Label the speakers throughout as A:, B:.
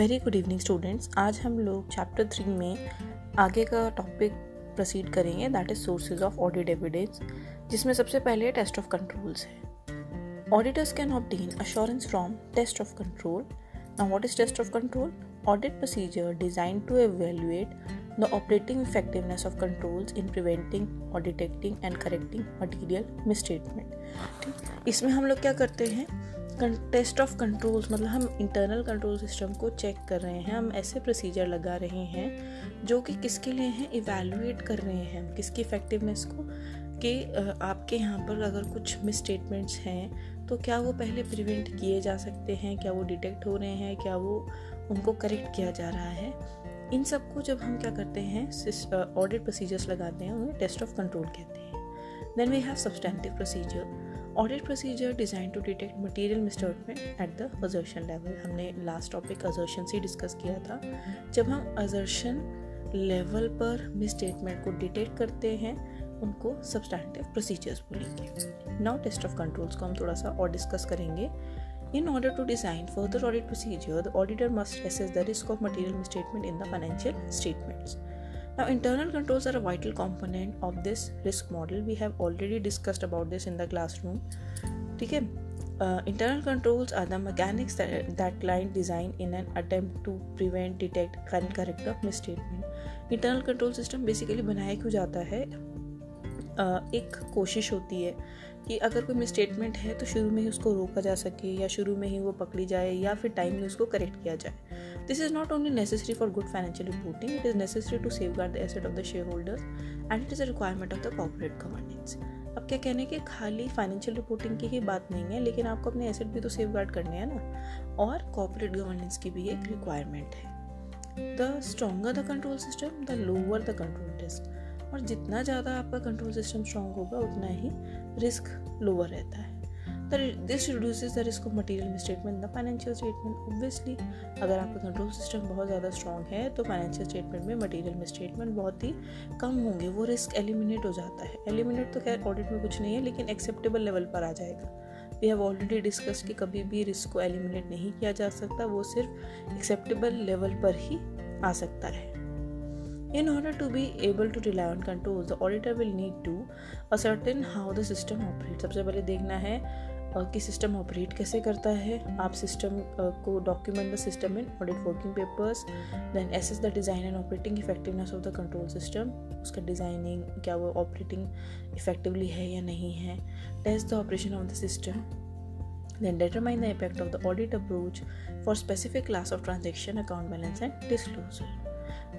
A: Very good evening students. आज हम लोग चैप्टर थ्री में आगे का टॉपिक प्रोसीड करेंगे that is sources of audit evidence जिसमें सबसे पहले टेस्ट ऑफ़ कंट्रोल्स है। Auditors can obtain assurance from test of control now what is test of control audit procedure design to evaluate the operating effectiveness of controls in preventing और detecting and correcting material misstatement इसमें हम लोग क्या करते हैं? Test of controls मतलब हम internal control system को चेक कर रहे हैं, हम ऐसे प्रोसीजर लगा रहे हैं जो कि किसके लिए हैं? इवेलुएट कर रहे हैं किसकी इफ़ेक्टिवनेस को? कि आपके यहाँ पर अगर कुछ मिस स्टेटमेंट्स हैं तो क्या वो पहले प्रिवेंट किए जा सकते हैं? क्या वो डिटेक्ट हो रहे हैं? क्या वो उनको करेक्ट किया जा रहा है? इन सबको जब हम क्या करते हैं ऑडिट प्रोसीजर्स लगाते हैं, उन्हें टेस्ट ऑफ़ कंट्रोल कहते हैं। Then we have substantive procedure audit procedure design to detect material misstatement at the assertion level हमने लास्ट टॉपिक अजर्शन से डिस्कस किया था। जब हम अजर्शन लेवल पर मिसस्टेटमेंट को डिटेक्ट करते हैं उनको सब्सटैंटिव प्रोसीजर्स बोलेंगे। नाउ टेस्ट ऑफ़ कंट्रोल्स को हम थोड़ा सा और डिस्कस करेंगे। In order to design further audit procedure, the auditor must assess the risk of material misstatement in the financial statements. Now, internal controls are a vital component of this risk model. We have already discussed about this in the classroom. Okay. Uh, internal controls are the mechanics that, that client design in an attempt to prevent, detect, and correct a misstatement. Internal control system basically बनाया क्यों जाता है uh, एक कोशिश होती है कि अगर कोई मिसस्टेटमेंट है तो शुरू में ही उसको रोका जा सके या शुरू में ही वो पकड़ी जाए या फिर टाइम में उसको करेक्ट किया जाए। This is not only necessary for good financial reporting it is necessary to safeguard the asset of the shareholders and it is a requirement of the corporate governance अब क्या कहने के खाली फाइनेंशियल रिपोर्टिंग की ही बात नहीं है, लेकिन आपको अपने एसेट भी तो सेव गार्ड करने हैं ना? और कॉपरेट गवर्नेंस की भी एक रिक्वायरमेंट है। The stronger the control system the lower the control test और जितना ज़्यादा आपका कंट्रोल सिस्टम स्ट्रॉन्ग होगा, उतना ही रिस्क लोअर रहता है। This reduces the risk of material misstatement the financial statement obviously अगर आपका कंट्रोल सिस्टम बहुत ज़्यादा स्ट्रॉन्ग है तो फाइनेंशियल स्टेटमेंट में मटेरियल मिसस्टेटमेंट बहुत ही कम होंगे। वो रिस्क एलिमिनेट हो जाता है। एलिमिनेट तो खैर ऑडिट में कुछ नहीं है, लेकिन एक्सेप्टेबल लेवल पर आ जाएगा। वी हैव ऑलरेडी डिस्कस कि कभी भी रिस्क को एलिमिनेट नहीं किया जा सकता, वो सिर्फ़ एक्सेप्टेबल लेवल पर ही आ सकता है। In order to be able to rely on controls, the auditor will need to ascertain how the system operates. सबसे पहले देखना है कि सिस्टम ऑपरेट कैसे करता है। आप सिस्टम को document the system in audit working papers then as the design and operating effectiveness of the control system उसका डिज़ाइनिंग क्या वो ऑपरेटिंग इफेक्टिवली है या नहीं है। Test the operation of the system then determine the effect of the audit approach for specific class of transaction account balance and disclosure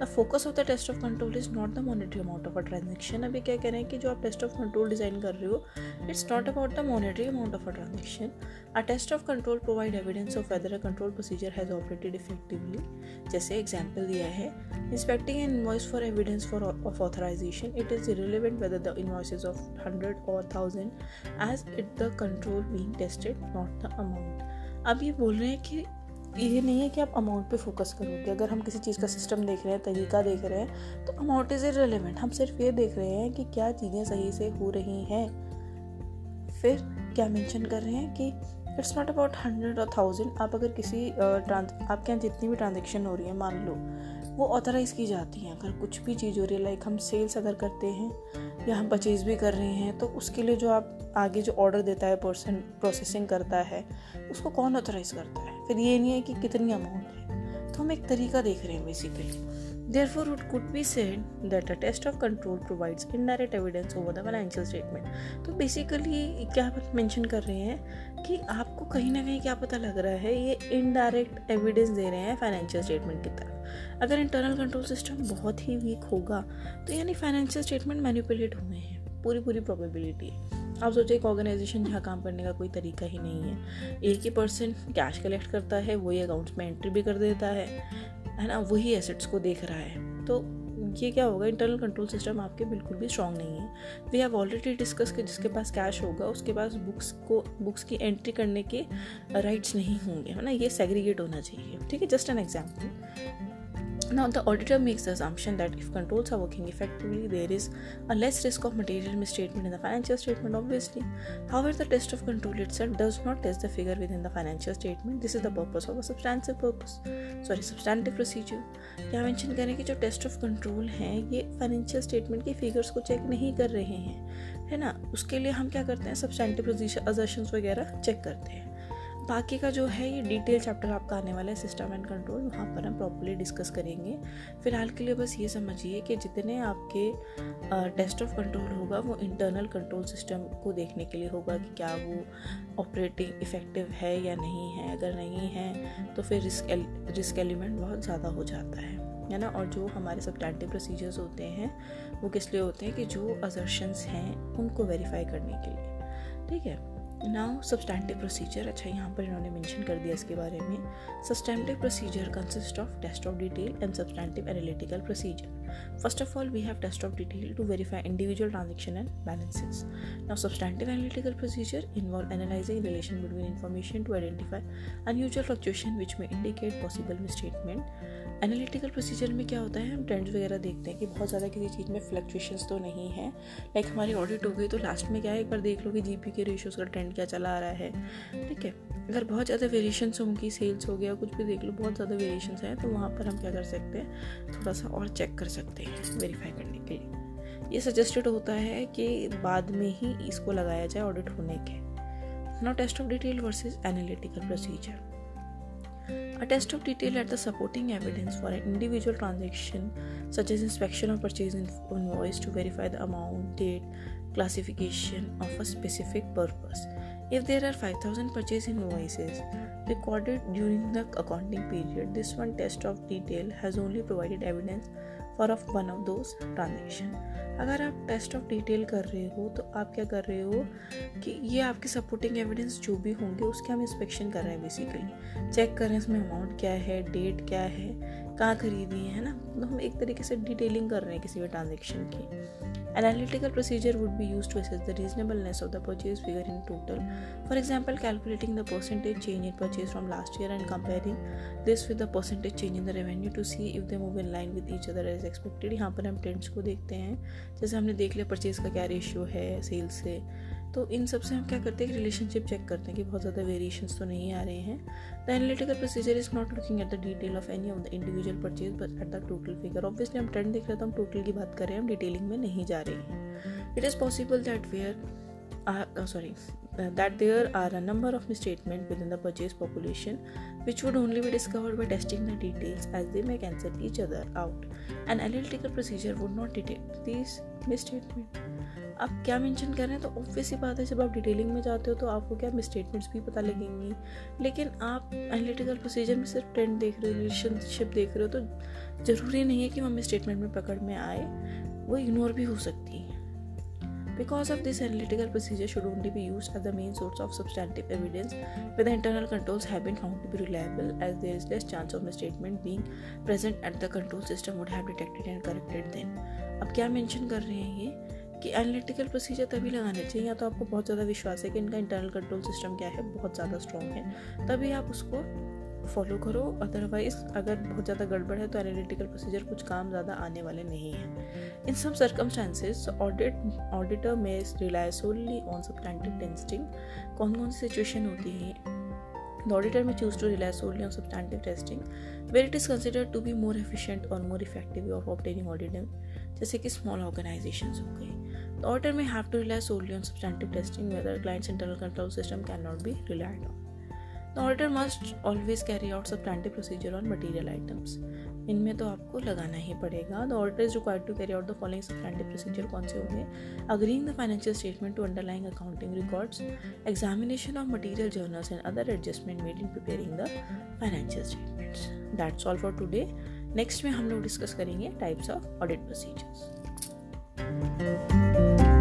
A: the focus of the test of control is not the monetary amount of a transaction अभी क्या कह रहे हैं कि जो आप test of control design कर रहे हो it's not about the monetary amount of a transaction a test of control provide evidence of whether a control procedure has operated effectively जैसे एग्ज़ाम्पल दिया है inspecting an invoice for evidence for of authorisation it is irrelevant whether the invoice of hundred और thousand as it the control being tested not the amount अब ये बोल रहे हैं कि ये नहीं है कि आप अमाउंट पे फोकस करोगे अगर हम किसी चीज़ का सिस्टम देख रहे हैं, तरीका देख रहे हैं तो अमाउंट इज़ इरेलीवेंट हम सिर्फ़ ये देख रहे हैं कि क्या चीज़ें सही से हो रही हैं। फिर क्या मेंशन कर रहे हैं कि इट्स नॉट अबाउट हंड्रेड और थाउज़ेंड आप अगर किसी ट्रांस आपके यहाँ जितनी भी ट्रांजेक्शन हो रही है, मान लो वो ऑथराइज़ की जाती हैं। अगर कुछ भी चीज़ हो रही है लाइक हम सेल्स अगर करते हैं या हम परचेज़ भी कर रहे हैं तो उसके लिए जो आप आगे जो ऑर्डर देता है पर्सन प्रोसेसिंग करता है, उसको कौन ऑथराइज़ करता है? फिर ये नहीं है कि कितनी अमाउंट है। तो हम एक तरीका देख रहे हैं basically Therefore, it could be said that a test of control provides indirect evidence over the financial statement. तो बेसिकली क्या मेंशन कर रहे हैं कि आपको कहीं ना कहीं क्या पता लग रहा है ये इनडायरेक्ट एविडेंस दे रहे हैं फाइनेंशियल स्टेटमेंट की तरफ़। अगर इंटरनल कंट्रोल सिस्टम बहुत ही वीक होगा तो यानी फाइनेंशियल स्टेटमेंट मैनिपुलेट हुए हैं पूरी पूरी प्रोबेबिलिटी है आप सोचिए एक ऑर्गेनाइजेशन जहाँ काम करने का कोई तरीका ही नहीं है। एक ही पर्सन कैश कलेक्ट करता है वही अकाउंट्स में एंट्री भी कर देता है। है ना, वही एसेट्स को देख रहा है। तो ये क्या होगा इंटरनल कंट्रोल सिस्टम आपके बिल्कुल भी स्ट्रॉन्ग नहीं है। वी हैव ऑलरेडी डिस्कस कि जिसके पास कैश होगा, उसके पास बुक्स को बुक्स की एंट्री करने के राइट्स नहीं होंगे, है ना? ये सेग्रीगेट होना चाहिए, ठीक है? Just an example Now, the auditor makes the assumption that if controls are working effectively, there is a less risk of material misstatement in the financial statement, obviously. However, the test of control itself does not test the figure within the financial statement. This is the purpose of a substantive purpose. Sorry, substantive procedure. क्या mention करें कि जो test of control हैं ये financial statement के figures को check नहीं कर रहे हैं है ना उसके लिए हम क्या करते हैं सब्सटेंटिव अजर्शंस वगैरह चेक करते हैं बाकी का जो है ये डिटेल चैप्टर आपका आने वाला है सिस्टम एंड कंट्रोल वहाँ पर हम प्रॉपरली डिस्कस करेंगे। फ़िलहाल के लिए बस ये समझिए कि जितने आपके टेस्ट ऑफ़ कंट्रोल होगा वो इंटरनल कंट्रोल सिस्टम को देखने के लिए होगा कि क्या वो ऑपरेटिंग इफ़ेक्टिव है या नहीं है। अगर नहीं है तो फिर रिस्क एल, रिस्क एलिमेंट बहुत ज़्यादा हो जाता है है ना? और जो हमारे सब सब्सटैंटिव प्रोसीजर्स होते हैं वो किस लिए होते हैं कि जो अजर्शंस हैं उनको वेरीफाई करने के लिए। ठीक है? नाउ सब्सटैंटिव प्रोसीजर अच्छा यहाँ पर इन्होंने मेंशन कर दिया इसके बारे में। Substantive procedure consist of test of detail and substantive analytical procedure First of all, we have test of detail to verify individual transaction and balances. Now, substantive analytical procedure involve analyzing relation between information to identify unusual fluctuation which may indicate possible misstatement analytical procedure में क्या होता है हम trends वगैरह देखते हैं कि बहुत ज़्यादा किसी चीज़ में फ्लक्चुएशंस तो नहीं है लाइक हमारी ऑडिट हो गई तो लास्ट में क्या है एक बार देख लो कि जीपी के रेशियोज का ट्रेंड क्या चला आ रहा है ठीक है अगर बहुत ज़्यादा वेरिएशंस होंगी सेल्स हो गया कुछ भी देख लो बहुत ज़्यादा वेरिएशंस हैं तो वहाँ पर हम क्या कर सकते हैं थोड़ा सा और चेक कर सकते हैं वेरीफाई करने के लिए ये सजेस्टेड होता है कि बाद में ही इसको लगाया जाए ऑडिट होने के not test of detail versus analytical procedure A test of detail at the supporting evidence for an individual transaction, such as inspection or purchase invoice to verify the amount, date, classification of a specific purpose. If there are 5000 purchase invoices recorded during the accounting period, this one test of detail has only provided evidence for of one of those transaction. अगर आप test of detail कर रहे हो तो आप क्या कर रहे हो कि ये आपके सपोर्टिंग एविडेंस जो भी होंगे, उसके हम इंस्पेक्शन कर रहे हैं बेसिकली चेक कर रहे हैं इसमें अमाउंट क्या है डेट क्या है, कहाँ खरीदी है ना? तो हम एक तरीके से डिटेलिंग कर रहे हैं किसी भी ट्रांजेक्शन की। Analytical procedure would be used to assess the reasonableness of the purchase figure in total. For example, calculating the percentage change in purchase from last year and comparing this with the percentage change in the revenue to see if they move in line with each other as expected. यहाँ पर हम trends को देखते हैं जैसे हमने देख लिया परचेज का क्या रेशियो है सेल्स से तो इन सबसे हम क्या करते हैं कि रिलेशनशिप चेक करते हैं कि बहुत ज़्यादा वेरिएशन तो नहीं आ रहे हैं। The analytical procedure is not looking at the detail of any of the individual purchase but at the total figure obviously हम ट्रेंड देख रहे थे तो हम टोटल की बात कर रहे हैं, हम डिटेलिंग में नहीं जा रहे हैं। It is possible that where sorry that there are a number of statement within the purchase population which would only be discovered by testing the details as they may cancel each other out an analytical procedure would not detect this statement आप क्या mention कर रहे हैं तो obvious ही बात है जब आप डिटेलिंग में जाते हो तो आपको क्या मिसस्टेटमेंट्स भी पता लगेंगी लेकिन आप एनालिटिकल प्रोसीजर में सिर्फ़ ट्रेंड देख रहे हो रिलेशनशिप देख रहे हो तो ज़रूरी नहीं है कि वो स्टेटमेंट में पकड़ में आए वो इग्नोर भी हो सकती है of this, analytical procedure should only be used as the main source of substantive evidence where the internal controls have been found to be reliable, as there is less chance of misstatement being present at the control system would have detected and corrected them. अब क्या mention कर रहे हैं ये कि analytical procedure तभी लगाने चाहिए या तो आपको बहुत ज़्यादा विश्वास है कि इनका इंटरनल कंट्रोल सिस्टम क्या है बहुत ज़्यादा स्ट्रॉन्ग है तभी आप उसको फॉलो करो। अदरवाइज़ अगर बहुत ज़्यादा गड़बड़ है तो एनालिटिकल प्रोसीजर कुछ काम ज़्यादा आने वाले नहीं हैं। इन सब सर्कमस्टांसेस ऑडिट ऑडिटर में rely solely on substantive testing कौन कौन सी सिचुएशन होती है? The auditor may choose to rely solely on substantive testing, where it is considered to be more efficient or more effective way of obtaining audit जैसे कि small organizations हो गई The auditor may have to rely solely on substantive testing, whether client's internal control system cannot be relied on. The auditor must always carry out substantive procedure on material items इनमें तो आपको लगाना ही पड़ेगा। The auditor is required to carry out the following substantive procedure कौन से होंगे? Agreeing the financial statement to underlying accounting records examination of material journals and other adjustment made in preparing the financial statements that's all for today next में हम लोग discuss करेंगे types of audit procedures thank you